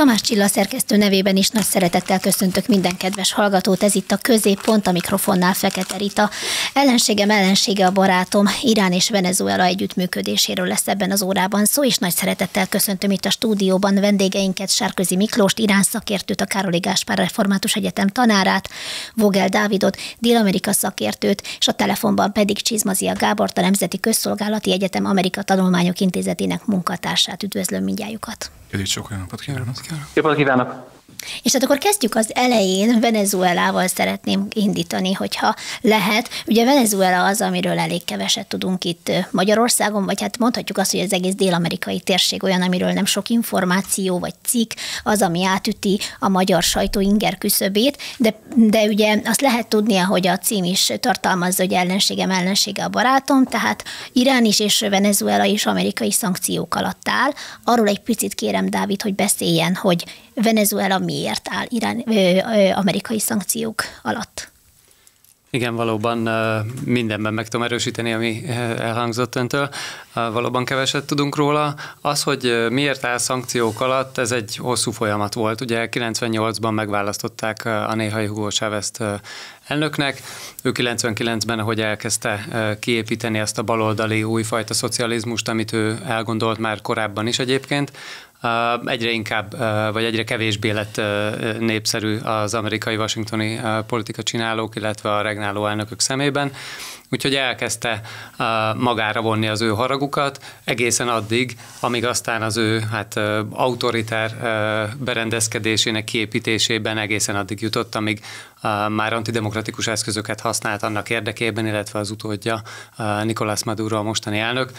Tamás Csilla szerkesztő nevében is nagy szeretettel köszöntök minden kedves hallgatót. Ez itt a középpont a mikrofonnál Fekete Rita. Ellenségem ellensége a barátom. Irán és Venezuela együttműködéséről lesz ebben az órában szó, és nagy szeretettel köszöntöm itt a stúdióban vendégeinket, Sárközi Miklóst, Irán szakértőt, a Károli Gáspár Református Egyetem tanárát, Vogel Dávidot, Dél-Amerika szakértőt, és a telefonban pedig Csizmazia Gábort, a Nemzeti Közszolgálati Egyetem Amerika Tanulmányok Intézetének munkatársát. Üdvözlöm mindjájukat! Üdvít sok napot kívánok! Jó napot kívánok! És hát akkor kezdjük az elején, Venezuelával szeretném indítani, hogyha lehet. Ugye Venezuela az, amiről elég keveset tudunk itt Magyarországon, vagy hát mondhatjuk azt, hogy az egész dél-amerikai térség olyan, amiről nem sok információ vagy cikk, az, ami átüti a magyar sajtó inger küszöbét, de, de ugye azt lehet tudnia, hogy a cím is tartalmazza, hogy ellenségem ellensége a barátom, tehát Irán is és Venezuela is amerikai szankciók alatt áll. Arról egy picit kérem Dávid, hogy beszéljen, hogy Venezuela miért áll Irán, ö, ö, amerikai szankciók alatt? Igen, valóban mindenben meg tudom erősíteni, ami elhangzott öntől. Valóban keveset tudunk róla. Az, hogy miért áll szankciók alatt, ez egy hosszú folyamat volt. Ugye 98-ban megválasztották a néhai Hugo chávez elnöknek. Ő 99-ben, ahogy elkezdte kiépíteni ezt a baloldali újfajta szocializmust, amit ő elgondolt már korábban is egyébként, egyre inkább, vagy egyre kevésbé lett népszerű az amerikai washingtoni politika csinálók, illetve a regnáló elnökök szemében. Úgyhogy elkezdte magára vonni az ő haragukat, egészen addig, amíg aztán az ő hát, autoritár berendezkedésének kiépítésében egészen addig jutott, amíg már antidemokratikus eszközöket használt annak érdekében, illetve az utódja Nicolás Maduro, a mostani elnök,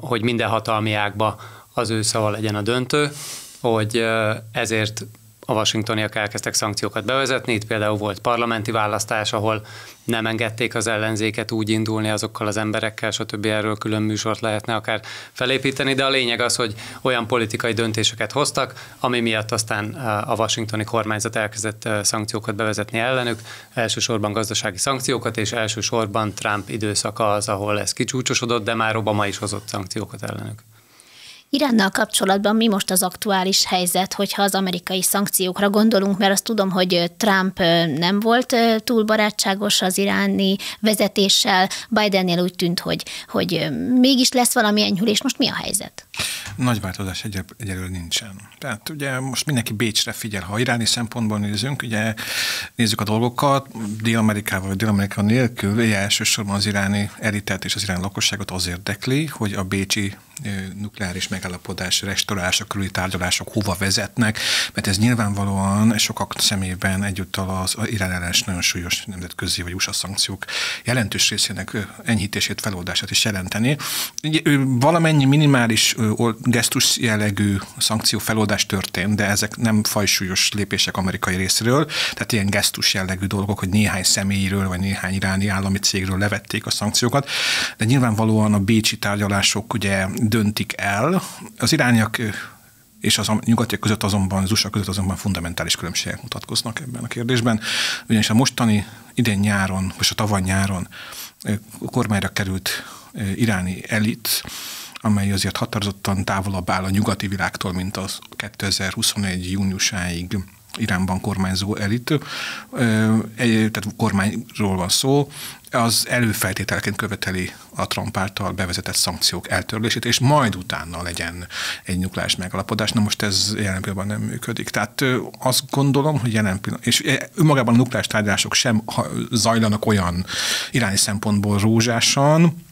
hogy minden hatalmi ágba az ő szava legyen a döntő, hogy ezért a washingtoniak elkezdtek szankciókat bevezetni. Itt például volt parlamenti választás, ahol nem engedték az ellenzéket úgy indulni azokkal az emberekkel, stb. Erről külön műsort lehetne akár felépíteni, de a lényeg az, hogy olyan politikai döntéseket hoztak, ami miatt aztán a washingtoni kormányzat elkezdett szankciókat bevezetni ellenük, elsősorban gazdasági szankciókat, és elsősorban Trump időszaka az, ahol ez kicsúcsosodott, de már Obama is hozott szankciókat ellenük. Iránnal kapcsolatban mi most az aktuális helyzet, hogyha az amerikai szankciókra gondolunk, mert azt tudom, hogy Trump nem volt túl barátságos az iráni vezetéssel, Bidennél úgy tűnt, hogy, hogy mégis lesz valami enyhülés. Most mi a helyzet? Nagy változás egy, egyelőre nincsen. Tehát ugye most mindenki Bécsre figyel, ha iráni szempontból nézünk, ugye nézzük a dolgokat, Dél-Amerikával vagy Dél-Amerika nélkül, ugye elsősorban az iráni elitet és az iráni lakosságot az érdekli, hogy a bécsi nukleáris megállapodás restaurálása körüli tárgyalások hova vezetnek, mert ez nyilvánvalóan sokak szemében egyúttal az Irán ellenes nagyon súlyos nemzetközi vagy USA szankciók jelentős részének enyhítését, feloldását is jelenteni. Valamennyi minimális gesztus jellegű szankció feloldás történt, de ezek nem fajsúlyos lépések amerikai részéről, tehát ilyen gesztus jellegű dolgok, hogy néhány személyről vagy néhány iráni állami cégről levették a szankciókat, de nyilvánvalóan a bécsi tárgyalások ugye döntik el. Az irániak és az nyugatiak között azonban, az USA között azonban fundamentális különbségek mutatkoznak ebben a kérdésben. Ugyanis a mostani idén nyáron, vagy a tavaly nyáron kormányra került iráni elit, amely azért határozottan távolabb áll a nyugati világtól, mint az 2021. júniusáig Iránban kormányzó elit, tehát kormányról van szó, az előfeltételként követeli a Trump által bevezetett szankciók eltörlését, és majd utána legyen egy nukleáris megalapodás. Na most ez jelen pillanatban nem működik. Tehát azt gondolom, hogy jelen pillanatban, és önmagában a nukleáris tárgyalások sem zajlanak olyan iráni szempontból rózsásan,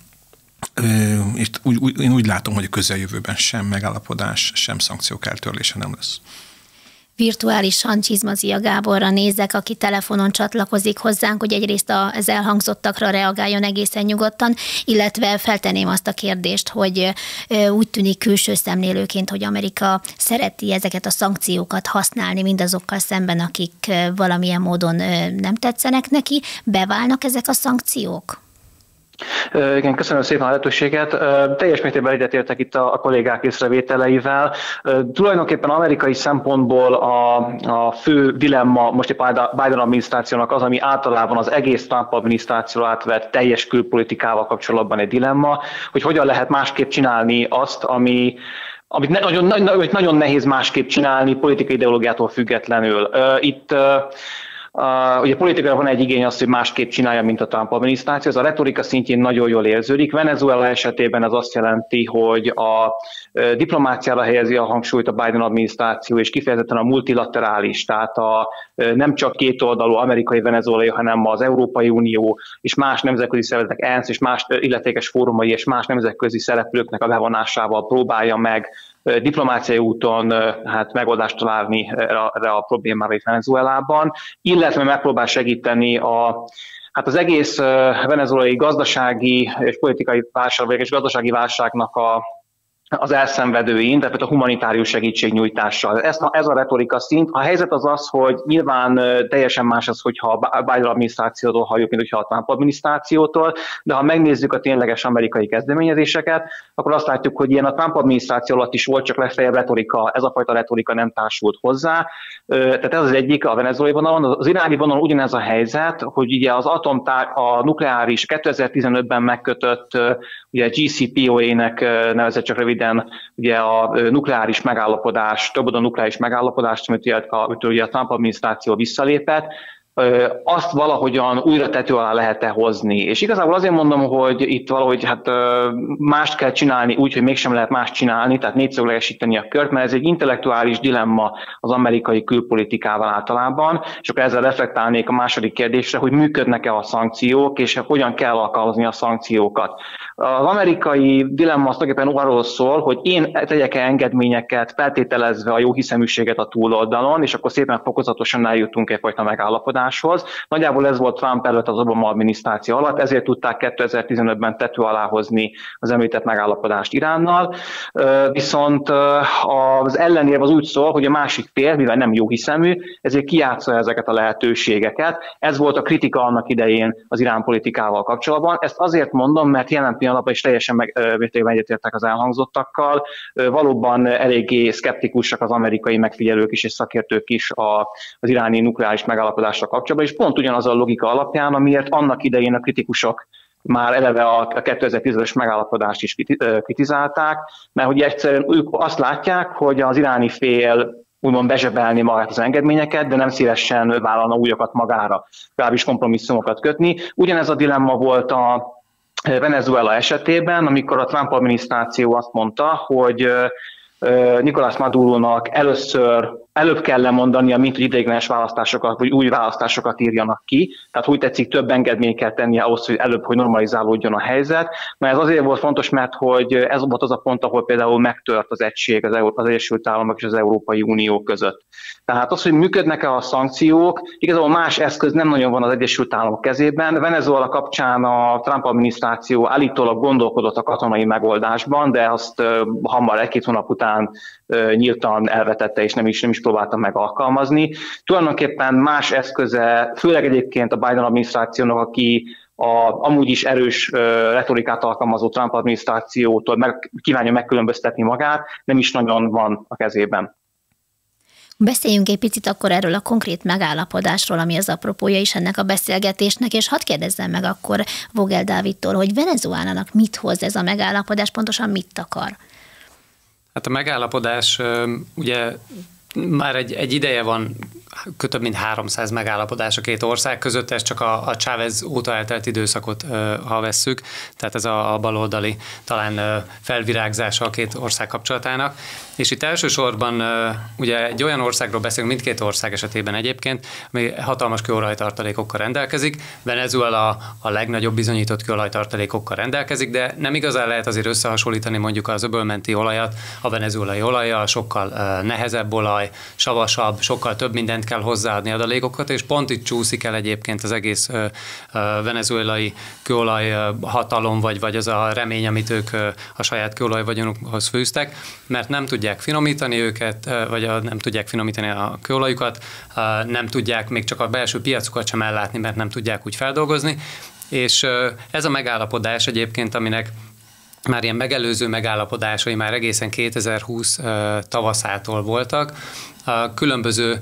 és úgy, úgy, én úgy látom, hogy a közeljövőben sem megállapodás, sem szankciók eltörlése nem lesz virtuálisan Csizmazia Gáborra nézek, aki telefonon csatlakozik hozzánk, hogy egyrészt az elhangzottakra reagáljon egészen nyugodtan, illetve feltenném azt a kérdést, hogy úgy tűnik külső szemlélőként, hogy Amerika szereti ezeket a szankciókat használni mindazokkal szemben, akik valamilyen módon nem tetszenek neki. Beválnak ezek a szankciók? Igen, köszönöm szépen a lehetőséget. Teljes mértékben egyetértek itt a, kollégák észrevételeivel. Tulajdonképpen amerikai szempontból a, a fő dilemma most a Biden adminisztrációnak az, ami általában az egész Trump adminisztráció átvett teljes külpolitikával kapcsolatban egy dilemma, hogy hogyan lehet másképp csinálni azt, ami amit nagyon, nagyon, nagyon nehéz másképp csinálni politikai ideológiától függetlenül. Itt Uh, ugye politikában van egy igény az, hogy másképp csinálja, mint a Trump adminisztráció. Ez a retorika szintjén nagyon jól érződik. Venezuela esetében ez azt jelenti, hogy a diplomáciára helyezi a hangsúlyt a Biden adminisztráció, és kifejezetten a multilaterális, tehát a nem csak kétoldalú amerikai venezuelai, hanem az Európai Unió és más nemzetközi szervezetek, ENSZ és más illetékes fórumai és más nemzetközi szereplőknek a bevonásával próbálja meg diplomáciai úton hát megoldást találni erre a problémára itt Venezuelában, illetve megpróbál segíteni a Hát az egész venezuelai gazdasági és politikai válság, vagy és gazdasági válságnak a az elszenvedőin, tehát a humanitárius segítségnyújtással. Ez, ez a retorika szint. A helyzet az az, hogy nyilván teljesen más az, hogyha a Biden adminisztrációtól halljuk, mint hogyha a Trump adminisztrációtól, de ha megnézzük a tényleges amerikai kezdeményezéseket, akkor azt látjuk, hogy ilyen a Trump adminisztráció alatt is volt, csak legfeljebb retorika, ez a fajta retorika nem társult hozzá. Tehát ez az egyik a venezuelai vonalon. Az iráni vonalon ugyanez a helyzet, hogy ugye az atomtár, a nukleáris 2015-ben megkötött ugye GCPOA-nek nevezett csak röviden ugye a nukleáris megállapodás, több a nukleáris megállapodást, amit ugye a, Trump adminisztráció visszalépett, azt valahogyan újra tető alá lehet-e hozni. És igazából azért mondom, hogy itt valahogy hát mást kell csinálni úgy, hogy mégsem lehet más csinálni, tehát négyszöglegesíteni a kört, mert ez egy intellektuális dilemma az amerikai külpolitikával általában, és akkor ezzel reflektálnék a második kérdésre, hogy működnek-e a szankciók, és hogyan kell alkalmazni a szankciókat. Az amerikai dilemma az tulajdonképpen arról szól, hogy én tegyek-e engedményeket feltételezve a jó hiszeműséget a túloldalon, és akkor szépen fokozatosan eljutunk egyfajta megállapodáshoz. Nagyjából ez volt Trump előtt az Obama adminisztráció alatt, ezért tudták 2015-ben tető alá hozni az említett megállapodást Iránnal. Viszont az ellenérv az úgy szól, hogy a másik fél, mivel nem jó hiszemű, ezért kiátsza ezeket a lehetőségeket. Ez volt a kritika annak idején az Irán politikával kapcsolatban. Ezt azért mondom, mert jelen pillanatban is teljesen mértékben egyetértek az elhangzottakkal. Valóban eléggé szkeptikusak az amerikai megfigyelők is és szakértők is az iráni nukleáris megállapodásra kapcsolatban, és pont ugyanaz a logika alapján, amiért annak idején a kritikusok már eleve a 2010-es megállapodást is kritizálták, mert hogy egyszerűen ők azt látják, hogy az iráni fél úgymond bezsebelni magát az engedményeket, de nem szívesen vállalna újakat magára, legalábbis kompromisszumokat kötni. Ugyanez a dilemma volt a Venezuela esetében, amikor a Trump adminisztráció azt mondta, hogy Nicolás Maduro-nak először előbb kell lemondania, mint hogy ideiglenes választásokat, vagy új választásokat írjanak ki. Tehát úgy tetszik, több engedményt kell tennie ahhoz, hogy előbb, hogy normalizálódjon a helyzet. Mert ez azért volt fontos, mert hogy ez volt az a pont, ahol például megtört az egység az, az Egyesült Államok és az Európai Unió között. Tehát az, hogy működnek-e a szankciók, igazából más eszköz nem nagyon van az Egyesült Államok kezében. Venezuela kapcsán a Trump adminisztráció állítólag gondolkodott a katonai megoldásban, de azt hamar egy-két hónap után nyíltan elvetette, és nem is, nem is próbálta meg alkalmazni. Tulajdonképpen más eszköze, főleg egyébként a Biden adminisztrációnak, aki a amúgy is erős retorikát alkalmazó Trump adminisztrációtól meg, kívánja megkülönböztetni magát, nem is nagyon van a kezében. Beszéljünk egy picit akkor erről a konkrét megállapodásról, ami az apropója is ennek a beszélgetésnek, és hadd kérdezzem meg akkor Vogel Dávidtól, hogy Venezuelának mit hoz ez a megállapodás, pontosan mit akar? Hát a megállapodás ugye már egy, egy ideje van több mint 300 megállapodás a két ország között, ez csak a, a Chávez óta eltelt időszakot, ha vesszük, tehát ez a, a baloldali talán felvirágzása a két ország kapcsolatának. És itt elsősorban ugye egy olyan országról beszélünk, mindkét ország esetében egyébként, ami hatalmas kőolajtartalékokkal rendelkezik. Venezuela a legnagyobb bizonyított kőolajtartalékokkal rendelkezik, de nem igazán lehet azért összehasonlítani mondjuk az öbölmenti olajat a venezuelai olajjal, sokkal nehezebb olaj, savasabb, sokkal több mindent kell hozzáadni adalékokat, és pont itt csúszik el egyébként az egész venezuelai kőolaj hatalom, vagy, vagy az a remény, amit ők a saját kőolaj vagyonukhoz fűztek, mert nem tudják finomítani őket, vagy nem tudják finomítani a kőolajukat, nem tudják még csak a belső piacukat sem ellátni, mert nem tudják úgy feldolgozni, és ez a megállapodás egyébként, aminek már ilyen megelőző megállapodásai már egészen 2020 tavaszától voltak. Különböző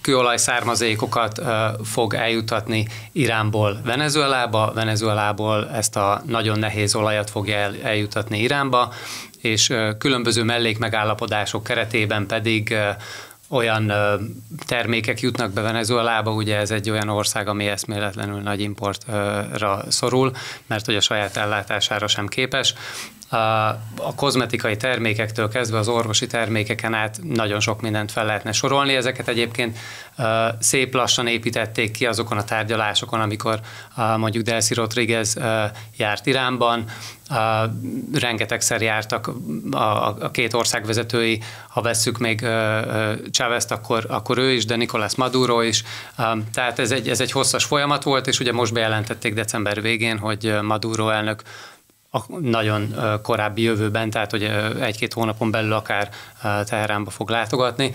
kőolaj származékokat fog eljutatni Iránból Venezuelába, Venezuelából ezt a nagyon nehéz olajat fogja eljutatni Iránba, és különböző mellékmegállapodások keretében pedig olyan termékek jutnak be Venezuelába, ugye ez egy olyan ország, ami eszméletlenül nagy importra szorul, mert hogy a saját ellátására sem képes a kozmetikai termékektől kezdve az orvosi termékeken át nagyon sok mindent fel lehetne sorolni. Ezeket egyébként szép lassan építették ki azokon a tárgyalásokon, amikor mondjuk Delcy Rodriguez járt Iránban, rengetegszer jártak a két ország vezetői, ha vesszük még chávez akkor, akkor ő is, de Nicolás Maduro is. Tehát ez egy, ez egy hosszas folyamat volt, és ugye most bejelentették december végén, hogy Maduro elnök a nagyon korábbi jövőben, tehát hogy egy-két hónapon belül akár Teheránba fog látogatni.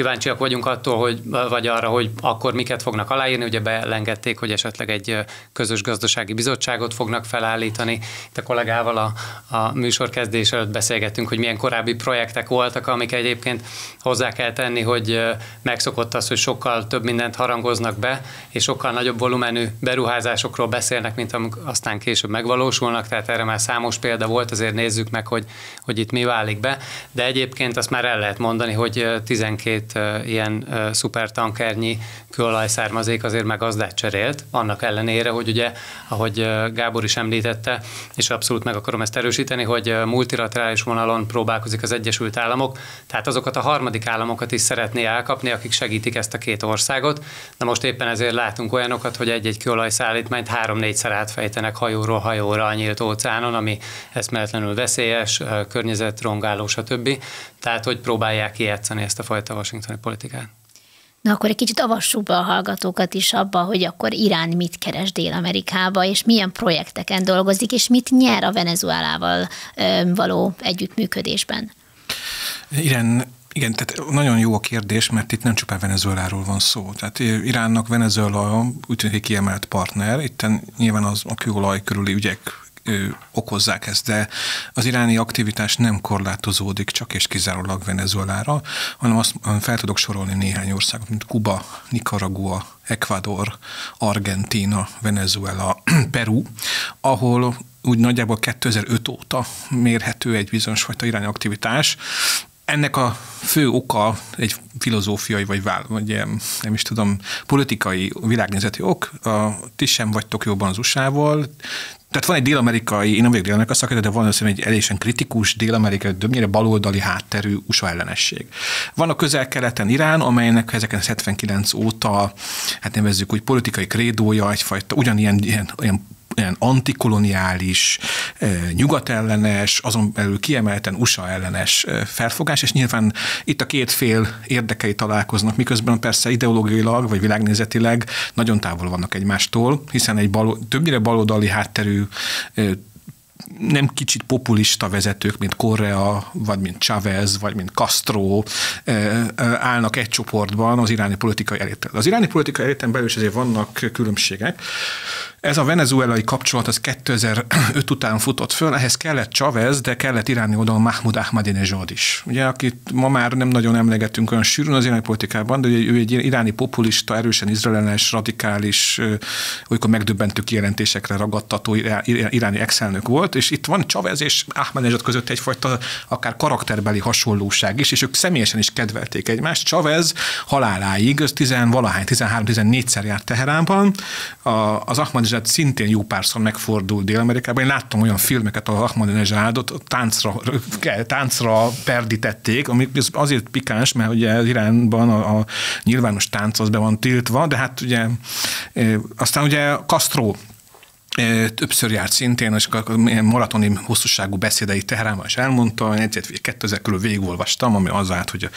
Kíváncsiak vagyunk attól, hogy, vagy arra, hogy akkor miket fognak aláírni. Ugye beelengedték, hogy esetleg egy közös gazdasági bizottságot fognak felállítani. Itt a kollégával a, a műsor kezdés előtt beszélgettünk, hogy milyen korábbi projektek voltak, amik egyébként hozzá kell tenni, hogy megszokott az, hogy sokkal több mindent harangoznak be, és sokkal nagyobb volumenű beruházásokról beszélnek, mint amik aztán később megvalósulnak, tehát erre már számos példa volt, azért nézzük meg, hogy, hogy itt mi válik be. De egyébként azt már el lehet mondani, hogy 12 két ilyen szupertankernyi kőolajszármazék azért meg gazdát cserélt, annak ellenére, hogy ugye, ahogy Gábor is említette, és abszolút meg akarom ezt erősíteni, hogy multilaterális vonalon próbálkozik az Egyesült Államok, tehát azokat a harmadik államokat is szeretné elkapni, akik segítik ezt a két országot. Na most éppen ezért látunk olyanokat, hogy egy-egy kőolajszállítmányt három-négyszer átfejtenek hajóról hajóra a nyílt óceánon, ami eszméletlenül veszélyes, környezetrongáló, stb. Tehát, hogy próbálják kijátszani ezt a fajta washingtoni politikát. Na akkor egy kicsit avassuk be a hallgatókat is abba, hogy akkor Irán mit keres Dél-Amerikába, és milyen projekteken dolgozik, és mit nyer a Venezuelával való együttműködésben. Irán igen, tehát nagyon jó a kérdés, mert itt nem csupán Venezueláról van szó. Tehát Iránnak Venezuela úgy tűnik kiemelt partner, itt nyilván az a kőolaj körüli ügyek okozzák ezt, de az iráni aktivitás nem korlátozódik csak és kizárólag Venezuelára, hanem azt fel tudok sorolni néhány országot, mint Kuba, Nicaragua, Ecuador, Argentína, Venezuela, Peru, ahol úgy nagyjából 2005 óta mérhető egy bizonyos fajta irányaktivitás, ennek a fő oka egy filozófiai, vagy, vagy nem is tudom, politikai, világnézeti ok. A, ti sem vagytok jobban az USA-val, tehát van egy dél-amerikai, én nem vagyok dél-amerikai szakértő, de van azt egy elésen kritikus dél-amerikai, többnyire baloldali hátterű USA ellenesség. Van a közel-keleten Irán, amelynek 1979 óta, hát nevezzük úgy politikai krédója, egyfajta ugyanilyen ilyen, ilyen ilyen antikoloniális, nyugatellenes, azon belül kiemelten USA ellenes felfogás, és nyilván itt a két fél érdekei találkoznak, miközben persze ideológiailag vagy világnézetileg nagyon távol vannak egymástól, hiszen egy bal, többnyire baloldali hátterű nem kicsit populista vezetők, mint Korea, vagy mint Chavez, vagy mint Castro állnak egy csoportban az iráni politikai eléten. Az iráni politikai eléten belül is azért vannak különbségek. Ez a venezuelai kapcsolat az 2005 után futott föl, ehhez kellett Chavez, de kellett iráni oldalon Mahmoud Ahmadinejad is. Ugye, akit ma már nem nagyon emlegetünk olyan sűrűn az iráni politikában, de ő egy iráni populista, erősen izraelenes, radikális, olykor megdöbbentő kijelentésekre ragadtató iráni exelnök volt, és itt van Chavez és Ahmadinejad között egyfajta akár karakterbeli hasonlóság is, és ők személyesen is kedvelték egymást. Chavez haláláig, az 10 valahány, 13-14-szer járt Teheránban, az Ahmadinejad szintén jó párszor megfordult Dél-Amerikában. Én láttam olyan filmeket, ahol Ahmadinejadot táncra, táncra perdítették, ami azért pikáns, mert ugye Iránban a, a nyilvános tánc az be van tiltva, de hát ugye aztán ugye Castro többször járt szintén, és maratoni hosszúságú beszédei Teheránban is elmondta, egyszer 2000 körül végigolvastam, ami az állt, hogy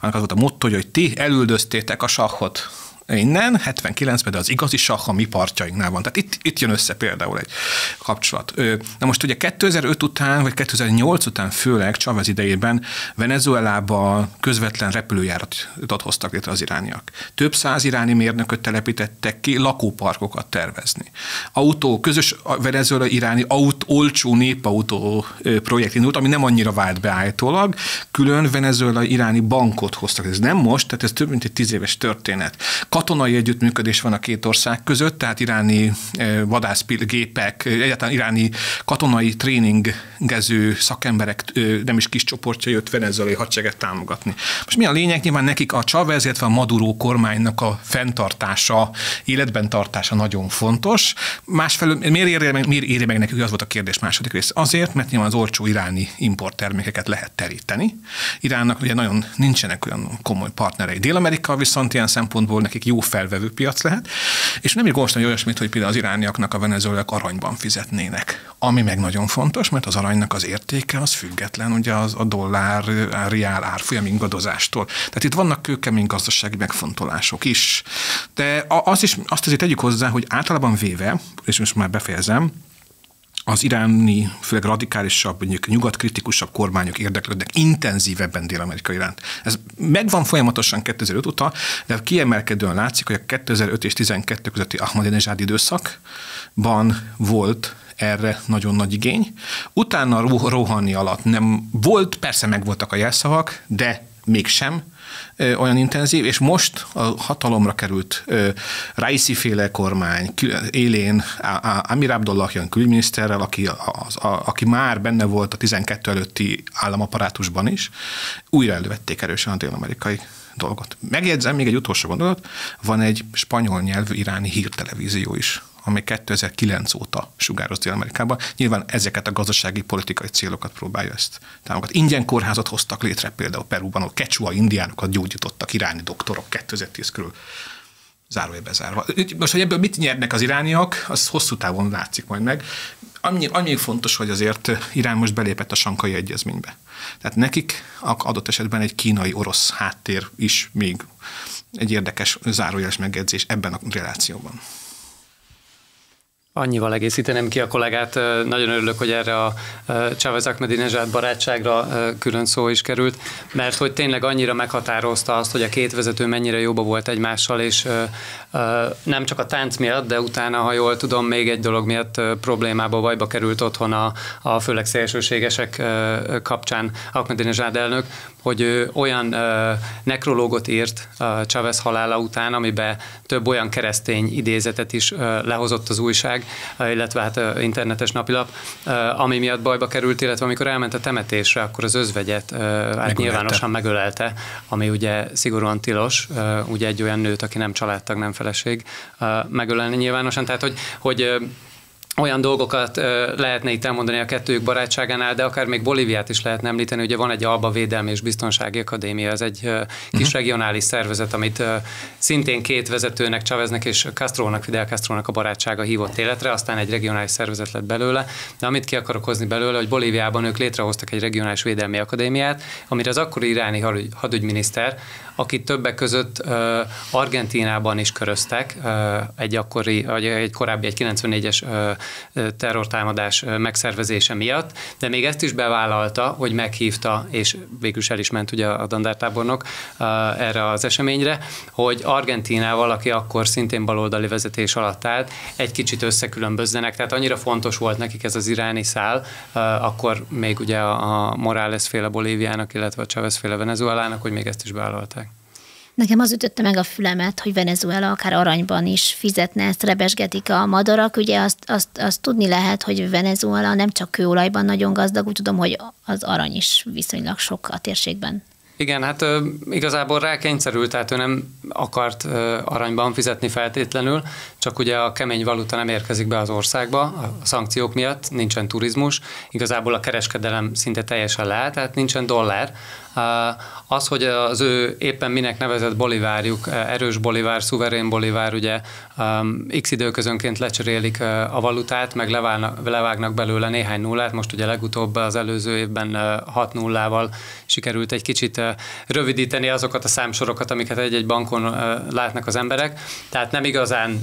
annak az volt a motto, hogy ti elüldöztétek a sahot innen, 79-ben, de az igazi sah a mi partjainknál van. Tehát itt, itt jön össze például egy kapcsolat. Na most ugye 2005 után, vagy 2008 után főleg Chavez idejében Venezuelába közvetlen repülőjáratot hoztak létre az irániak. Több száz iráni mérnököt telepítettek ki lakóparkokat tervezni. Autó, közös venezuela-iráni aut, olcsó népautó projekt indult, ami nem annyira vált be állítólag, külön venezuela-iráni bankot hoztak. Ez nem most, tehát ez több mint egy tíz éves történet katonai együttműködés van a két ország között, tehát iráni vadászgépek, egyáltalán iráni katonai tréningező szakemberek nem is kis csoportja jött venezuelai hadsereget támogatni. Most mi a lényeg? Nyilván nekik a Chavez, illetve a Maduro kormánynak a fenntartása, életben tartása nagyon fontos. Másfelől miért éri meg, miért éri meg nekik, az volt a kérdés második rész. Azért, mert nyilván az olcsó iráni importtermékeket lehet teríteni. Iránnak ugye nagyon nincsenek olyan komoly partnerei. Dél-Amerika viszont ilyen szempontból nekik jó felvevő piac lehet, és nem így gondoltam olyasmit, hogy például az irániaknak a venezuelák aranyban fizetnének. Ami meg nagyon fontos, mert az aranynak az értéke az független ugye az a dollár, a riál árfolyam ingadozástól. Tehát itt vannak kőkemény gazdasági megfontolások is. De az is, azt azért tegyük hozzá, hogy általában véve, és most már befejezem, az iráni, főleg radikálisabb, mondjuk nyugatkritikusabb kormányok érdeklődnek intenzívebben Dél-Amerika iránt. Ez megvan folyamatosan 2005 óta, de kiemelkedően látszik, hogy a 2005 és 2012 közötti Ahmadinejad időszakban volt erre nagyon nagy igény. Utána a Rohani alatt nem volt, persze megvoltak a jelszavak, de mégsem olyan intenzív, és most a hatalomra került Raisi féle kormány élén Amir Abdullahian külügyminiszterrel, aki, az, a, aki már benne volt a 12 előtti államaparátusban is, újra elővették erősen a dél-amerikai dolgot. Megjegyzem még egy utolsó gondolat, van egy spanyol nyelvű iráni hírtelevízió is, amely 2009 óta sugároz Dél-Amerikában. Nyilván ezeket a gazdasági, politikai célokat próbálja ezt támogatni. Ingyen kórházat hoztak létre például Perúban, ahol kecsua indiánokat gyógyítottak iráni doktorok 2010 körül zárója bezárva. Most, hogy ebből mit nyernek az irániak, az hosszú távon látszik majd meg. Annyi, annyi fontos, hogy azért Irán most belépett a Sankai Egyezménybe. Tehát nekik adott esetben egy kínai-orosz háttér is még egy érdekes zárójeles megjegyzés ebben a relációban. Annyival egészítenem ki a kollégát, nagyon örülök, hogy erre a Chávez Ahmadinejad barátságra külön szó is került, mert hogy tényleg annyira meghatározta azt, hogy a két vezető mennyire jobban volt egymással, és nem csak a tánc miatt, de utána, ha jól tudom, még egy dolog miatt problémába, bajba került otthon a, a főleg szélsőségesek kapcsán Ahmadinejad elnök, hogy ő olyan nekrológot írt Chávez halála után, amiben több olyan keresztény idézetet is lehozott az újság, illetve hát internetes napilap, ami miatt bajba került, illetve amikor elment a temetésre, akkor az özvegyet hát nyilvánosan megölelte, ami ugye szigorúan tilos, ugye egy olyan nőt, aki nem családtag, nem feleség megölelni nyilvánosan, tehát hogy, hogy olyan dolgokat lehetne itt elmondani a kettőjük barátságánál, de akár még Bolíviát is lehetne említeni, ugye van egy Alba Védelmi és Biztonsági Akadémia, ez egy kis uh-huh. regionális szervezet, amit szintén két vezetőnek, Chaveznek és Castrónak, Fidel Castrónak a barátsága hívott életre, aztán egy regionális szervezet lett belőle, de amit ki akarok hozni belőle, hogy Bolíviában ők létrehoztak egy regionális védelmi akadémiát, amire az akkori iráni hadügyminiszter, akit többek között uh, Argentinában is köröztek, uh, egy akkori, vagy egy korábbi, egy 94-es uh, terrortámadás megszervezése miatt, de még ezt is bevállalta, hogy meghívta, és végül is el is ment ugye a dandártábornok erre az eseményre, hogy Argentinával, aki akkor szintén baloldali vezetés alatt állt, egy kicsit összekülönbözzenek, tehát annyira fontos volt nekik ez az iráni szál, akkor még ugye a, Morales féle Bolíviának, illetve a Chavez féle Venezuelának, hogy még ezt is bevállalták. Nekem az ütötte meg a fülemet, hogy Venezuela akár aranyban is fizetne, ezt rebesgetik a madarak. Ugye azt, azt, azt tudni lehet, hogy Venezuela nem csak kőolajban nagyon gazdag, úgy tudom, hogy az arany is viszonylag sok a térségben. Igen, hát igazából rákényszerült, tehát ő nem akart aranyban fizetni feltétlenül, csak ugye a kemény valuta nem érkezik be az országba a szankciók miatt, nincsen turizmus, igazából a kereskedelem szinte teljesen leállt, tehát nincsen dollár, az, hogy az ő éppen minek nevezett bolivárjuk, erős bolivár, szuverén bolivár, ugye x időközönként lecserélik a valutát, meg levágnak, levágnak belőle néhány nullát, most ugye legutóbb az előző évben 6 nullával sikerült egy kicsit rövidíteni azokat a számsorokat, amiket egy-egy bankon látnak az emberek, tehát nem igazán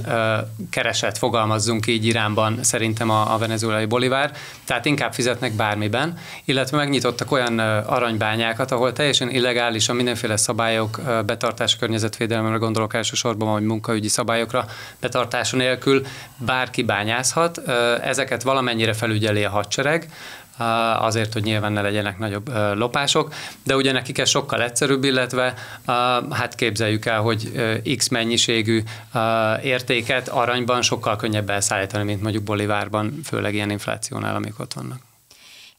keresett, fogalmazzunk így Iránban szerintem a venezuelai bolivár, tehát inkább fizetnek bármiben, illetve megnyitottak olyan aranybányákat, ahol teljesen illegálisan mindenféle szabályok betartása, környezetvédelemre gondolok elsősorban, vagy munkaügyi szabályokra betartása nélkül bárki bányázhat. Ezeket valamennyire felügyeli a hadsereg, azért, hogy nyilván ne legyenek nagyobb lopások, de ugye nekik ez sokkal egyszerűbb, illetve hát képzeljük el, hogy X mennyiségű értéket aranyban sokkal könnyebb elszállítani, mint mondjuk bolivárban, főleg ilyen inflációnál, amik ott vannak.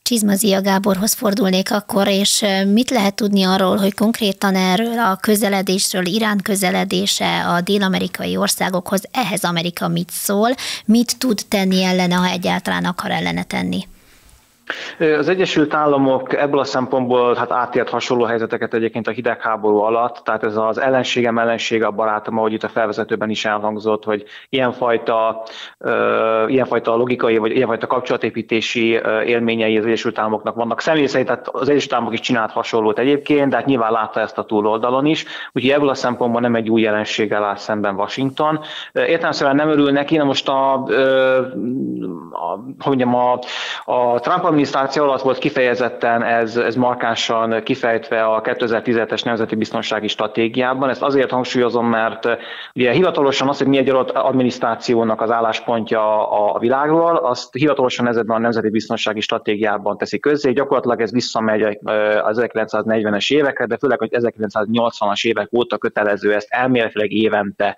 Csizmazia Gáborhoz fordulnék akkor, és mit lehet tudni arról, hogy konkrétan erről a közeledésről, Irán közeledése a dél-amerikai országokhoz, ehhez Amerika mit szól, mit tud tenni ellene, ha egyáltalán akar ellene tenni? Az Egyesült Államok ebből a szempontból hát átélt hasonló helyzeteket egyébként a hidegháború alatt, tehát ez az ellenségem ellensége a barátom, ahogy itt a felvezetőben is elhangzott, hogy ilyenfajta, uh, ilyenfajta logikai vagy ilyenfajta kapcsolatépítési élményei az Egyesült Államoknak vannak. Személy szerint tehát az Egyesült Államok is csinált hasonlót egyébként, de hát nyilván látta ezt a túloldalon is, úgyhogy ebből a szempontból nem egy új jelenséggel áll szemben Washington. Értelemszerűen nem örül neki, na most a, a, a, a, a Trump adminisztráció alatt volt kifejezetten ez, ez markánsan kifejtve a 2017-es Nemzeti Biztonsági Stratégiában. Ezt azért hangsúlyozom, mert eh, ugye hivatalosan az, hogy mi egy adott adminisztrációnak az álláspontja a világról, azt hivatalosan ezekben a Nemzeti Biztonsági Stratégiában teszi közzé. Gyakorlatilag ez visszamegy eh, az 1940-es évekre, de főleg, hogy 1980-as évek óta kötelező ezt elméletileg évente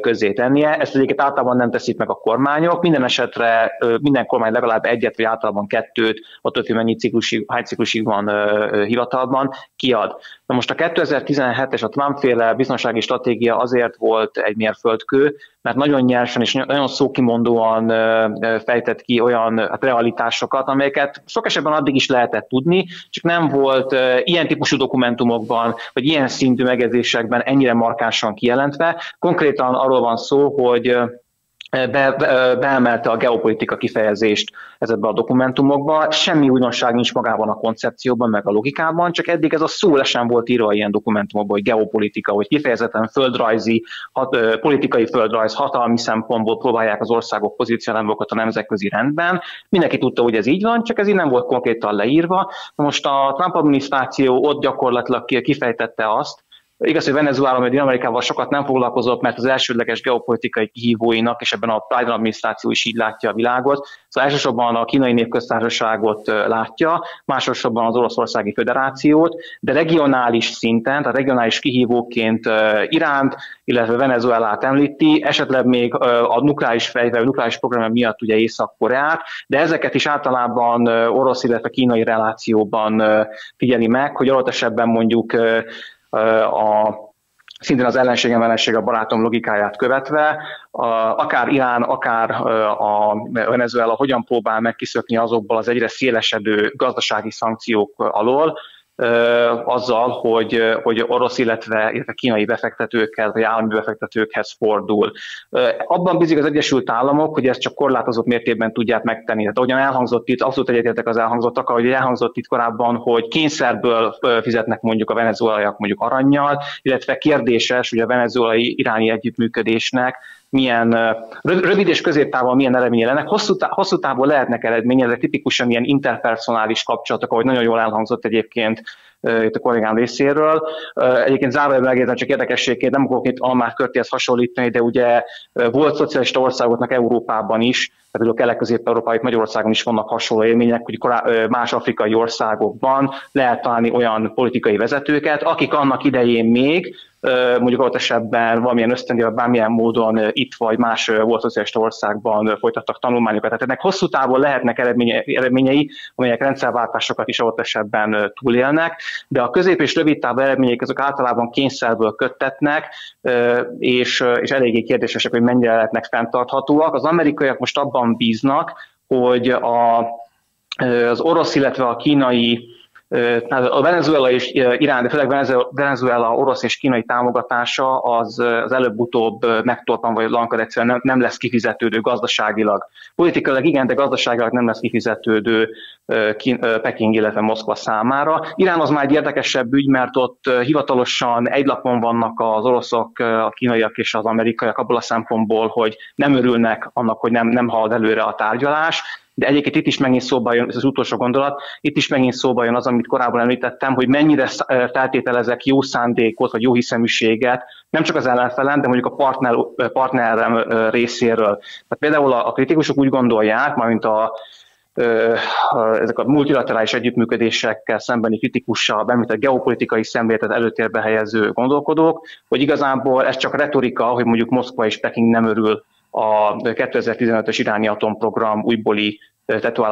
közzé tennie. Ezt egyébként általában nem teszik meg a kormányok. Minden esetre minden kormány legalább egyet, vagy általában kettőt, attól hogy mennyi ciklusig, hány ciklusig van hivatalban, kiad. Na most a 2017-es a Trump-féle biztonsági stratégia azért volt egy mérföldkő, mert nagyon nyersen és nagyon szókimondóan fejtett ki olyan hát, realitásokat, amelyeket sok esetben addig is lehetett tudni, csak nem volt ilyen típusú dokumentumokban, vagy ilyen szintű megjegyzésekben ennyire markánsan kijelentve. Konkrétan arról van szó, hogy be, be, beemelte a geopolitika kifejezést ezekbe a dokumentumokba. Semmi újdonság nincs magában a koncepcióban, meg a logikában, csak eddig ez a szó lesen volt írva ilyen dokumentumokban, hogy geopolitika, hogy kifejezetten földrajzi, hat, politikai földrajz, hatalmi szempontból próbálják az országok pozícionálni a nemzetközi rendben. Mindenki tudta, hogy ez így van, csak ez így nem volt konkrétan leírva. Most a Trump adminisztráció ott gyakorlatilag kifejtette azt, Igaz, hogy Venezuela, vagy Amerikával sokat nem foglalkozott, mert az elsődleges geopolitikai kihívóinak, és ebben a Biden adminisztráció is így látja a világot. Szóval elsősorban a kínai népköztársaságot látja, másosabban az Oroszországi Föderációt, de regionális szinten, tehát regionális kihívóként Iránt, illetve Venezuelát említi, esetleg még a nukleáris fejvel, a nukleáris program miatt ugye Észak-Koreát, de ezeket is általában orosz, illetve kínai relációban figyeli meg, hogy adott esetben mondjuk a szintén az ellenségem ellenség a barátom logikáját követve, akár Irán, akár a Venezuela hogyan próbál megkiszökni azokból az egyre szélesedő gazdasági szankciók alól, azzal, hogy, hogy orosz, illetve, illetve kínai befektetőkkel, vagy állami befektetőkhez fordul. Abban bízik az Egyesült Államok, hogy ezt csak korlátozott mértékben tudják megtenni. Tehát ahogyan elhangzott itt, abszolút egyetértek az elhangzottak, ahogy elhangzott itt korábban, hogy kényszerből fizetnek mondjuk a venezuelaiak mondjuk aranyjal, illetve kérdéses, hogy a venezuelai iráni együttműködésnek milyen rövid és középtávon milyen eredménye lennek. Hosszú, tá- hosszú távon lehetnek eredménye, ezek tipikusan ilyen interpersonális kapcsolatok, ahogy nagyon jól elhangzott egyébként itt a kollégám részéről. Egyébként zárójelben megjegyzem, csak érdekességként nem akarok itt Almár Körtéhez hasonlítani, de ugye volt szocialista országoknak Európában is, például kelet-közép-európai Magyarországon is vannak hasonló élmények, hogy más afrikai országokban lehet találni olyan politikai vezetőket, akik annak idején még mondjuk ott esetben valamilyen ösztöndíjat bármilyen módon itt vagy más volt szocialista országban folytattak tanulmányokat. Tehát ennek hosszú távon lehetnek eredményei, amelyek rendszerváltásokat is ott esetben túlélnek, de a közép és rövid távú eredmények azok általában kényszerből köttetnek, és, és eléggé kérdésesek, hogy mennyire lehetnek fenntarthatóak. Az amerikaiak most abban bíznak, hogy a, az orosz, illetve a kínai a Venezuela és Irán, de főleg Venezuela orosz és kínai támogatása az, az előbb-utóbb megtorpan vagy lankad egyszerűen nem, nem lesz kifizetődő gazdaságilag. Politikailag igen, de gazdaságilag nem lesz kifizetődő Peking, illetve Moszkva számára. Irán az már egy érdekesebb ügy, mert ott hivatalosan egy lapon vannak az oroszok, a kínaiak és az amerikaiak abból a szempontból, hogy nem örülnek annak, hogy nem, nem halad előre a tárgyalás, de egyébként itt is megint szóba jön, ez az utolsó gondolat, itt is megint szóba jön az, amit korábban említettem, hogy mennyire feltételezek jó szándékot, vagy jó hiszeműséget, nem csak az ellenfelem, de mondjuk a partner, partnerem részéről. Tehát például a, a kritikusok úgy gondolják, mint a ezek a multilaterális együttműködésekkel szembeni kritikussal bemített geopolitikai szemléletet előtérbe helyező gondolkodók, hogy igazából ez csak retorika, hogy mondjuk Moszkva és Peking nem örül a 2015-ös iráni atomprogram újbóli tető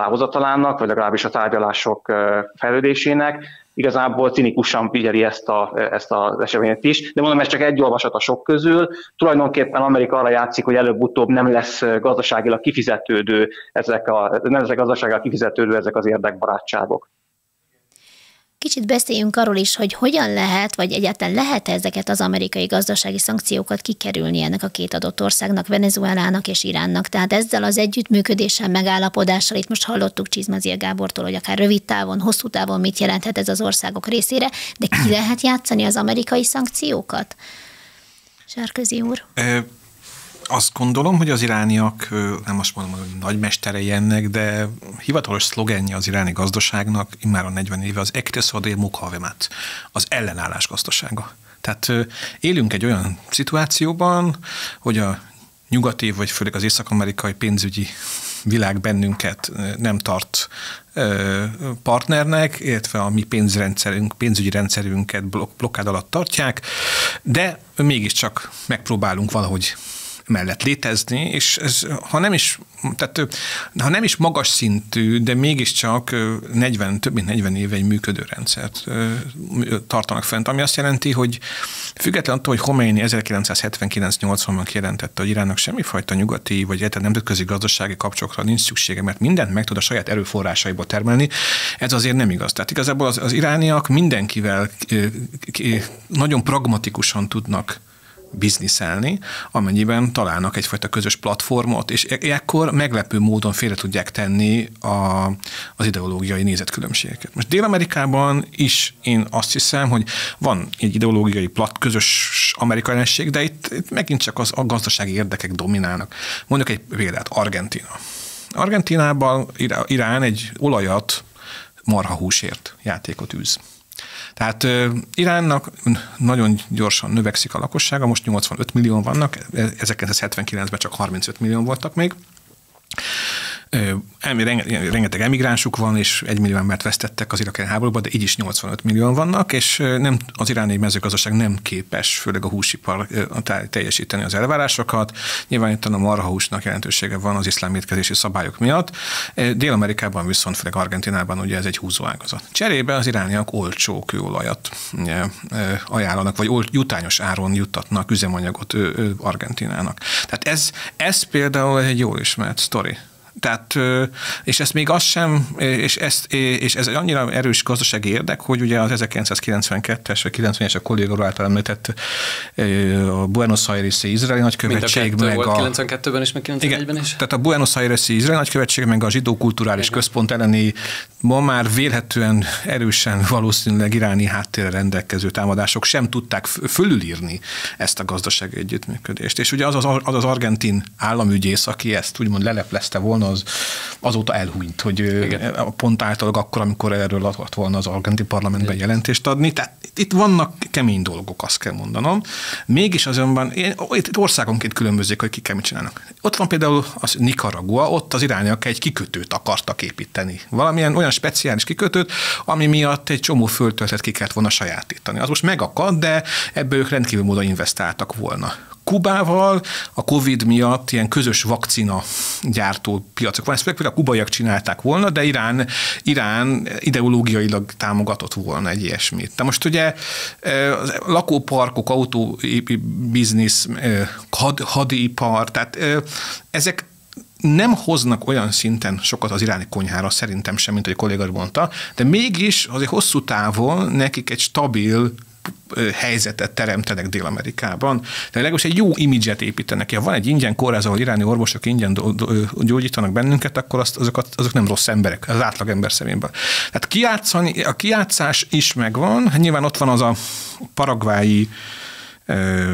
vagy legalábbis a tárgyalások fejlődésének. Igazából cinikusan figyeli ezt, a, ezt az eseményt is, de mondom, ez csak egy olvasat a sok közül. Tulajdonképpen Amerika arra játszik, hogy előbb-utóbb nem lesz gazdaságilag kifizetődő ezek a, nem lesz gazdaságilag kifizetődő ezek az érdekbarátságok. Kicsit beszéljünk arról is, hogy hogyan lehet, vagy egyáltalán lehet ezeket az amerikai gazdasági szankciókat kikerülni ennek a két adott országnak, Venezuelának és Iránnak. Tehát ezzel az együttműködéssel, megállapodással, itt most hallottuk Csizmazia Gábortól, hogy akár rövid távon, hosszú távon mit jelenthet ez az országok részére, de ki lehet játszani az amerikai szankciókat? Sárközi úr azt gondolom, hogy az irániak, nem azt mondom, hogy nagymesterei ennek, de hivatalos szlogenje az iráni gazdaságnak immár a 40 éve az Ekteszadé Mukhavemat, az ellenállás gazdasága. Tehát élünk egy olyan szituációban, hogy a nyugati, vagy főleg az észak-amerikai pénzügyi világ bennünket nem tart partnernek, illetve a mi pénzrendszerünk, pénzügyi rendszerünket blokkád alatt tartják, de mégiscsak megpróbálunk valahogy mellett létezni, és ez, ha nem is, tehát, ha nem is magas szintű, de mégiscsak 40, több mint 40 éve egy működő rendszert tartanak fent, ami azt jelenti, hogy független attól, hogy Khomeini 1979-80-ban kijelentette, hogy Iránnak semmifajta nyugati vagy egyáltalán nemzetközi gazdasági kapcsolatokra nincs szüksége, mert mindent meg tud a saját erőforrásaiból termelni, ez azért nem igaz. Tehát igazából az, az irániak mindenkivel nagyon pragmatikusan tudnak bizniszelni, amennyiben találnak egyfajta közös platformot, és e- ekkor meglepő módon félre tudják tenni a, az ideológiai nézetkülönbségeket. Most Dél-Amerikában is én azt hiszem, hogy van egy ideológiai plat, közös amerikai de itt, itt megint csak az, a gazdasági érdekek dominálnak. Mondjuk egy példát, Argentina. Argentinában Irán egy olajat marhahúsért játékot űz. Tehát Iránnak nagyon gyorsan növekszik a lakossága, most 85 millió vannak, 1979-ben csak 35 millió voltak még rengeteg emigránsuk van, és egy millió embert vesztettek az iraki háborúban, de így is 85 millió vannak, és nem, az iráni mezőgazdaság nem képes, főleg a húsipar teljesíteni az elvárásokat. Nyilván itt a marhahúsnak jelentősége van az iszlám étkezési szabályok miatt. Dél-Amerikában viszont, főleg Argentinában ugye ez egy húzóágazat. Cserébe az irániak olcsó kőolajat ajánlanak, vagy jutányos áron juttatnak üzemanyagot Argentinának. Tehát ez, ez például egy jól ismert sztori tehát, és ezt még az sem, és, ezt, és ez annyira erős gazdasági érdek, hogy ugye az 1992-es vagy 90-es a kollégor által említett a Buenos Aires-i izraeli nagykövetség, meg volt a... 92-ben is, meg 91-ben is? Tehát a Buenos Aires-i izraeli nagykövetség, meg a zsidó kulturális igen. központ elleni ma már vélhetően erősen valószínűleg iráni háttérre rendelkező támadások sem tudták fölülírni ezt a gazdasági együttműködést. És ugye az az, az, az argentin államügyész, aki ezt úgymond leleplezte volna, az azóta elhúnyt, hogy Igen. pont általában akkor, amikor erről adott volna az argentin parlamentben Igen. jelentést adni. Tehát itt vannak kemény dolgok, azt kell mondanom. Mégis azonban itt országonként különbözik, hogy kik mit csinálnak. Ott van például az Nicaragua, ott az irányak egy kikötőt akartak építeni. Valamilyen olyan speciális kikötőt, ami miatt egy csomó földtöltet ki kellett volna sajátítani. Az most megakad, de ebből ők rendkívül módon investáltak volna. Kubával a Covid miatt ilyen közös vakcina gyártó piacok van. Ezt például a kubaiak csinálták volna, de Irán, Irán ideológiailag támogatott volna egy ilyesmit. De most ugye a lakóparkok, autó biznisz, had, hadipar, tehát ezek nem hoznak olyan szinten sokat az iráni konyhára, szerintem sem, mint hogy a kolléga mondta, de mégis azért hosszú távon nekik egy stabil helyzetet teremtenek Dél-Amerikában. De legalábbis egy jó imidzset építenek. Ha van egy ingyen kórház, ahol iráni orvosok ingyen gyógyítanak bennünket, akkor azt, azokat, azok nem rossz emberek, az átlag ember szemében. Tehát kiátszani, a kiátszás is megvan, hát nyilván ott van az a paragvái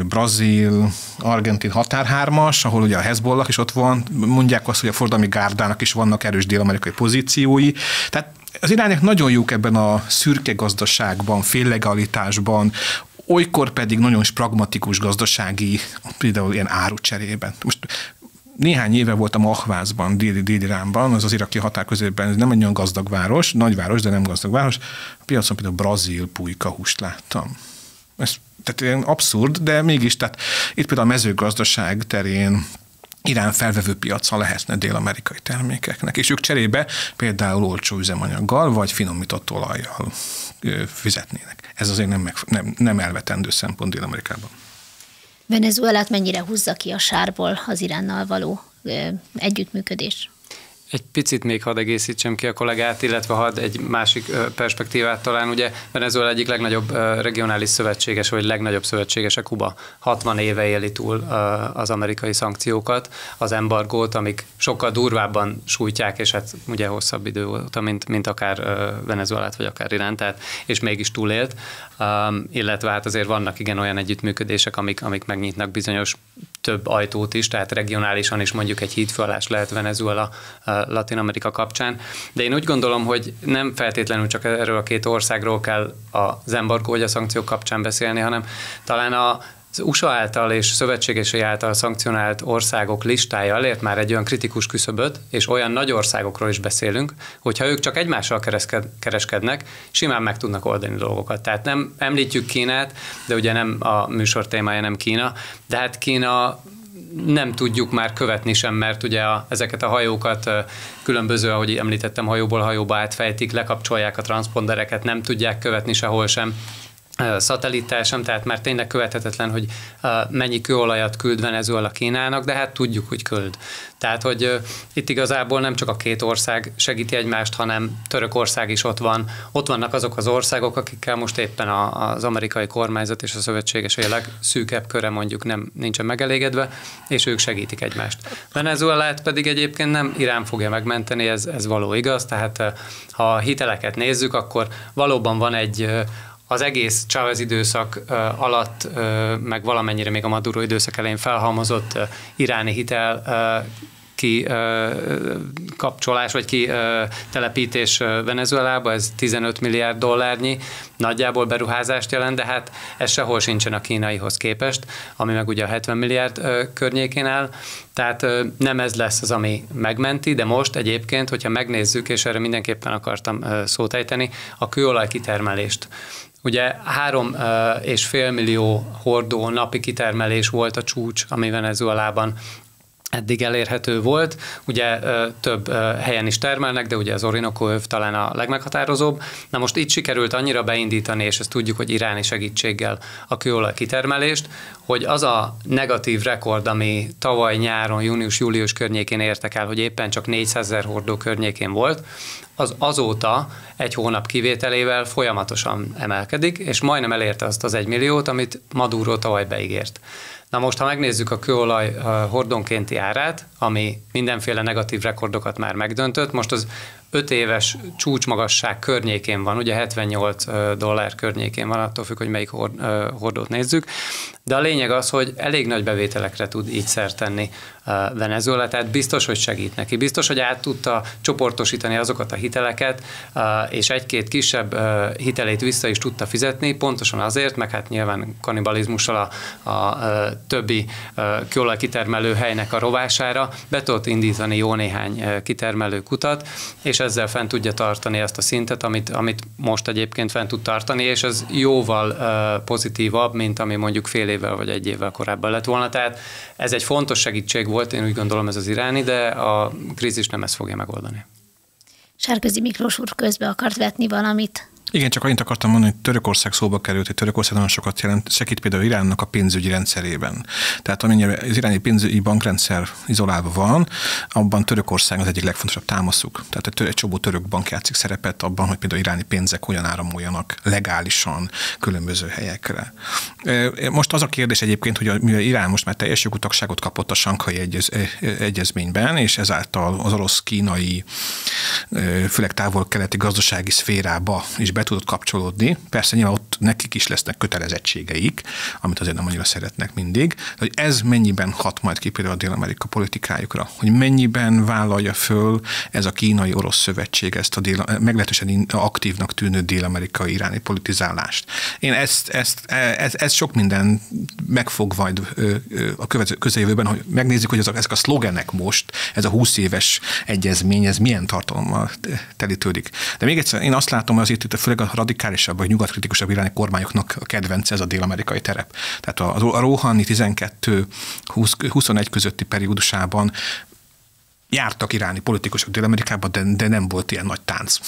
brazil, argentin határhármas, ahol ugye a Hezbollah is ott van, mondják azt, hogy a fordalmi gárdának is vannak erős dél-amerikai pozíciói. Tehát az irányok nagyon jók ebben a szürke gazdaságban, féllegalitásban, olykor pedig nagyon is pragmatikus gazdasági, például ilyen árucserében. Most néhány éve voltam Ahvázban, déli, déli Iránban, az az iraki határ közében, ez nem egy olyan gazdag város, nagyváros, de nem gazdag város. A piacon például brazil pulyka húst láttam. Ez tehát ilyen abszurd, de mégis, tehát itt például a mezőgazdaság terén Irán felvevő piaca lehetne dél-amerikai termékeknek, és ők cserébe például olcsó üzemanyaggal vagy finomított olajjal fizetnének. Ez azért nem, meg, nem, nem elvetendő szempont Dél-Amerikában. Venezuelát mennyire húzza ki a sárból az Iránnal való együttműködés? Egy picit még hadd egészítsem ki a kollégát, illetve hadd egy másik perspektívát talán. Ugye Venezuela egyik legnagyobb regionális szövetséges, vagy legnagyobb szövetségese Kuba. 60 éve éli túl az amerikai szankciókat, az embargót, amik sokkal durvábban sújtják, és hát ugye hosszabb idő óta, mint, mint akár Venezuelát, vagy akár Irán, tehát, és mégis túlélt. Illetve hát azért vannak igen olyan együttműködések, amik, amik megnyitnak bizonyos több ajtót is, tehát regionálisan is mondjuk egy hídfőállás lehet Venezuela Latin Amerika kapcsán. De én úgy gondolom, hogy nem feltétlenül csak erről a két országról kell az embargó vagy a szankciók kapcsán beszélni, hanem talán a az USA által és szövetségesei által szankcionált országok listája elért már egy olyan kritikus küszöböt, és olyan nagy országokról is beszélünk, hogyha ők csak egymással kereskednek, simán meg tudnak oldani dolgokat. Tehát nem említjük Kínát, de ugye nem a műsor témája nem Kína, de hát Kína nem tudjuk már követni sem, mert ugye a, ezeket a hajókat különböző, ahogy említettem, hajóból hajóba átfejtik, lekapcsolják a transpondereket, nem tudják követni sehol sem szatellittel sem, tehát már tényleg követhetetlen, hogy mennyi kőolajat küld Venezuela Kínának, de hát tudjuk, hogy küld. Tehát, hogy itt igazából nem csak a két ország segíti egymást, hanem Törökország is ott van. Ott vannak azok az országok, akikkel most éppen az amerikai kormányzat és a szövetséges a legszűkebb köre mondjuk nem nincsen megelégedve, és ők segítik egymást. Venezuelát pedig egyébként nem Irán fogja megmenteni, ez, ez való igaz, tehát ha a hiteleket nézzük, akkor valóban van egy az egész Chávez időszak alatt, meg valamennyire még a Maduro időszak elején felhalmozott iráni hitel ki kapcsolás, vagy ki telepítés Venezuelába, ez 15 milliárd dollárnyi nagyjából beruházást jelent, de hát ez sehol sincsen a kínaihoz képest, ami meg ugye a 70 milliárd környékén áll, tehát nem ez lesz az, ami megmenti, de most egyébként, hogyha megnézzük, és erre mindenképpen akartam szót ejteni, a kőolaj kitermelést. Ugye három és fél millió hordó napi kitermelés volt a csúcs, ami Venezuelában eddig elérhető volt. Ugye több helyen is termelnek, de ugye az Orinoco öv talán a legmeghatározóbb. Na most itt sikerült annyira beindítani, és ezt tudjuk, hogy iráni segítséggel a kőolaj kitermelést, hogy az a negatív rekord, ami tavaly nyáron, június-július környékén értek el, hogy éppen csak 400 ezer hordó környékén volt, az azóta egy hónap kivételével folyamatosan emelkedik, és majdnem elérte azt az egy milliót, amit Maduro tavaly beígért. Na most, ha megnézzük a kőolaj hordonkénti árát, ami mindenféle negatív rekordokat már megdöntött, most az 5 éves csúcsmagasság környékén van, ugye 78 dollár környékén van, attól függ, hogy melyik hordót nézzük, de a lényeg az, hogy elég nagy bevételekre tud így szert tenni Venezuela, tehát biztos, hogy segít neki. Biztos, hogy át tudta csoportosítani azokat a hiteleket, és egy-két kisebb hitelét vissza is tudta fizetni, pontosan azért, meg hát nyilván kanibalizmussal a, a, többi kitermelő helynek a rovására be tudott indítani jó néhány kitermelő kutat, és ezzel fent tudja tartani ezt a szintet, amit, amit most egyébként fent tud tartani, és ez jóval pozitívabb, mint ami mondjuk fél évvel vagy egy évvel korábban lett volna. Tehát ez egy fontos segítség volt, én úgy gondolom ez az iráni, de a krízis nem ezt fogja megoldani. Sárközi Miklós úr közbe akart vetni valamit. Igen, csak annyit akartam mondani, hogy Törökország szóba került, hogy Törökország nagyon sokat jelent, segít például Iránnak a pénzügyi rendszerében. Tehát amennyire az iráni pénzügyi bankrendszer izolálva van, abban Törökország az egyik legfontosabb támaszuk. Tehát egy csomó török bank játszik szerepet abban, hogy például iráni pénzek olyan áramoljanak legálisan különböző helyekre. Most az a kérdés egyébként, hogy mivel Irán most már teljes jogú tagságot kapott a Sankai egyez, Egyezményben, és ezáltal az orosz-kínai, főleg távol-keleti gazdasági szférába is be tudott kapcsolódni. Persze nyilván ott nekik is lesznek kötelezettségeik, amit azért nem annyira szeretnek mindig, de hogy ez mennyiben hat majd ki például a Dél-Amerika politikájukra, hogy mennyiben vállalja föl ez a kínai-orosz szövetség ezt a dél, meglehetősen aktívnak tűnő dél-amerikai iráni politizálást. Én ezt, ezt, ez, ez sok minden meg fog majd a közeljövőben, hogy megnézzük, hogy ezek, ezek a szlogenek most, ez a 20 éves egyezmény, ez milyen tartalommal telítődik. De még egyszer, én azt látom, hogy azért itt főleg a radikálisabb, vagy nyugatkritikusabb iráni kormányoknak a kedvence ez a dél-amerikai terep. Tehát a, a Rohani 12-21 közötti periódusában jártak iráni politikusok Dél-Amerikában, de, de nem volt ilyen nagy tánc.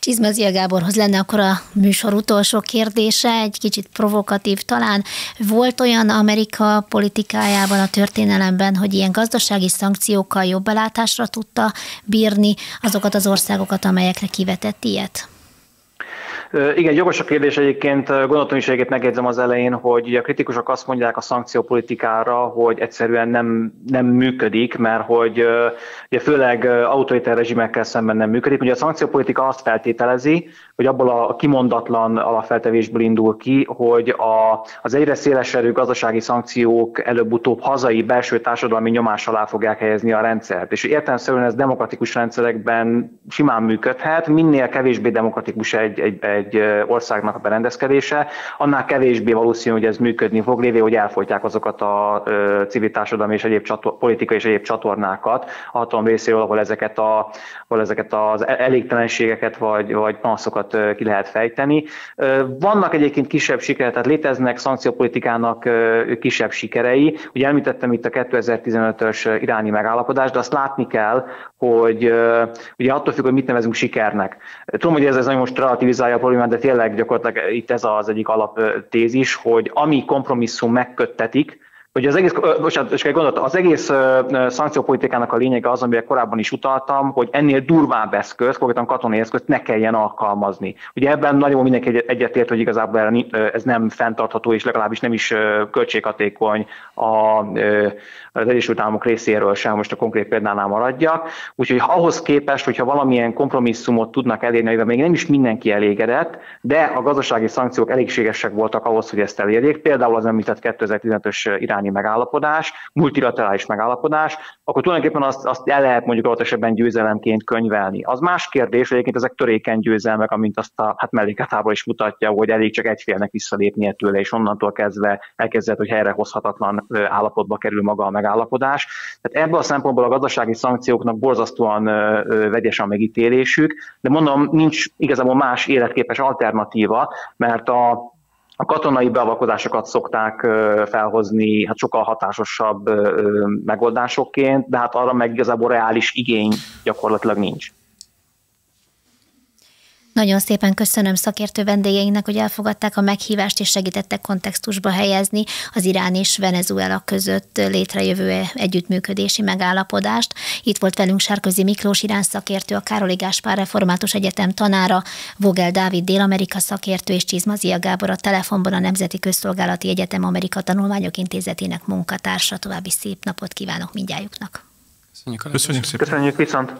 Csizmazia Gáborhoz lenne akkor a műsor utolsó kérdése, egy kicsit provokatív talán. Volt olyan Amerika politikájában, a történelemben, hogy ilyen gazdasági szankciókkal jobb belátásra tudta bírni azokat az országokat, amelyekre kivetett ilyet? Igen, jogos a kérdés egyébként. Egyébként megjegyzem az elején, hogy a kritikusok azt mondják a szankciópolitikára, hogy egyszerűen nem, nem működik, mert hogy ugye főleg autoritár rezsimekkel szemben nem működik. Ugye a szankciópolitika azt feltételezi, hogy abból a kimondatlan alapfeltevésből indul ki, hogy a, az egyre szélesedő gazdasági szankciók előbb-utóbb hazai belső társadalmi nyomás alá fogják helyezni a rendszert. És értelemszerűen ez demokratikus rendszerekben simán működhet, minél kevésbé demokratikus egy, egy, egy országnak a berendezkedése, annál kevésbé valószínű, hogy ez működni fog, lévő, hogy elfolytják azokat a civil társadalmi és egyéb csator, politikai és egyéb csatornákat a hatalom részéről, ahol ezeket, a, ahol ezeket az elégtelenségeket vagy, vagy panaszokat ki lehet fejteni. Vannak egyébként kisebb sikerek, tehát léteznek szankciópolitikának kisebb sikerei. Ugye említettem itt a 2015-ös iráni megállapodást, de azt látni kell, hogy ugye attól függ, hogy mit nevezünk sikernek. Tudom, hogy ez, ez most relativizálja a problémát, de tényleg gyakorlatilag itt ez az egyik alaptézis, hogy ami kompromisszum megköttetik, hogy az egész, bocsánat, csak egy gondolat, az egész szankciópolitikának a lényege az, amire korábban is utaltam, hogy ennél durvább eszköz, konkrétan katonai eszközt ne kelljen alkalmazni. Ugye ebben nagyon mindenki egyetért, hogy igazából ez nem fenntartható, és legalábbis nem is költséghatékony az Egyesült Államok részéről sem, most a konkrét példánál maradjak. Úgyhogy ahhoz képest, hogyha valamilyen kompromisszumot tudnak elérni, amivel még nem is mindenki elégedett, de a gazdasági szankciók elégségesek voltak ahhoz, hogy ezt elérjék, például az említett 2015-ös irány iráni megállapodás, multilaterális megállapodás, akkor tulajdonképpen azt, azt el lehet mondjuk ott esetben győzelemként könyvelni. Az más kérdés, hogy egyébként ezek törékeny győzelmek, amint azt a hát melléketából is mutatja, hogy elég csak egy félnek visszalépnie tőle, és onnantól kezdve elkezdett, hogy helyrehozhatatlan állapotba kerül maga a megállapodás. Tehát ebből a szempontból a gazdasági szankcióknak borzasztóan vegyes a megítélésük, de mondom, nincs igazából más életképes alternatíva, mert a a katonai beavatkozásokat szokták felhozni hát sokkal hatásosabb megoldásokként, de hát arra meg igazából reális igény gyakorlatilag nincs. Nagyon szépen köszönöm szakértő vendégeinknek, hogy elfogadták a meghívást és segítettek kontextusba helyezni az Irán és Venezuela között létrejövő együttműködési megállapodást. Itt volt velünk Sárközi Miklós Irán szakértő, a Károli Gáspár Református Egyetem tanára, Vogel Dávid Dél-Amerika szakértő és Csizmazia Gábor a telefonban a Nemzeti Közszolgálati Egyetem Amerika Tanulmányok Intézetének munkatársa. További szép napot kívánok mindjájuknak. Köszönjük, Köszönjük szépen. Köszönjük viszont.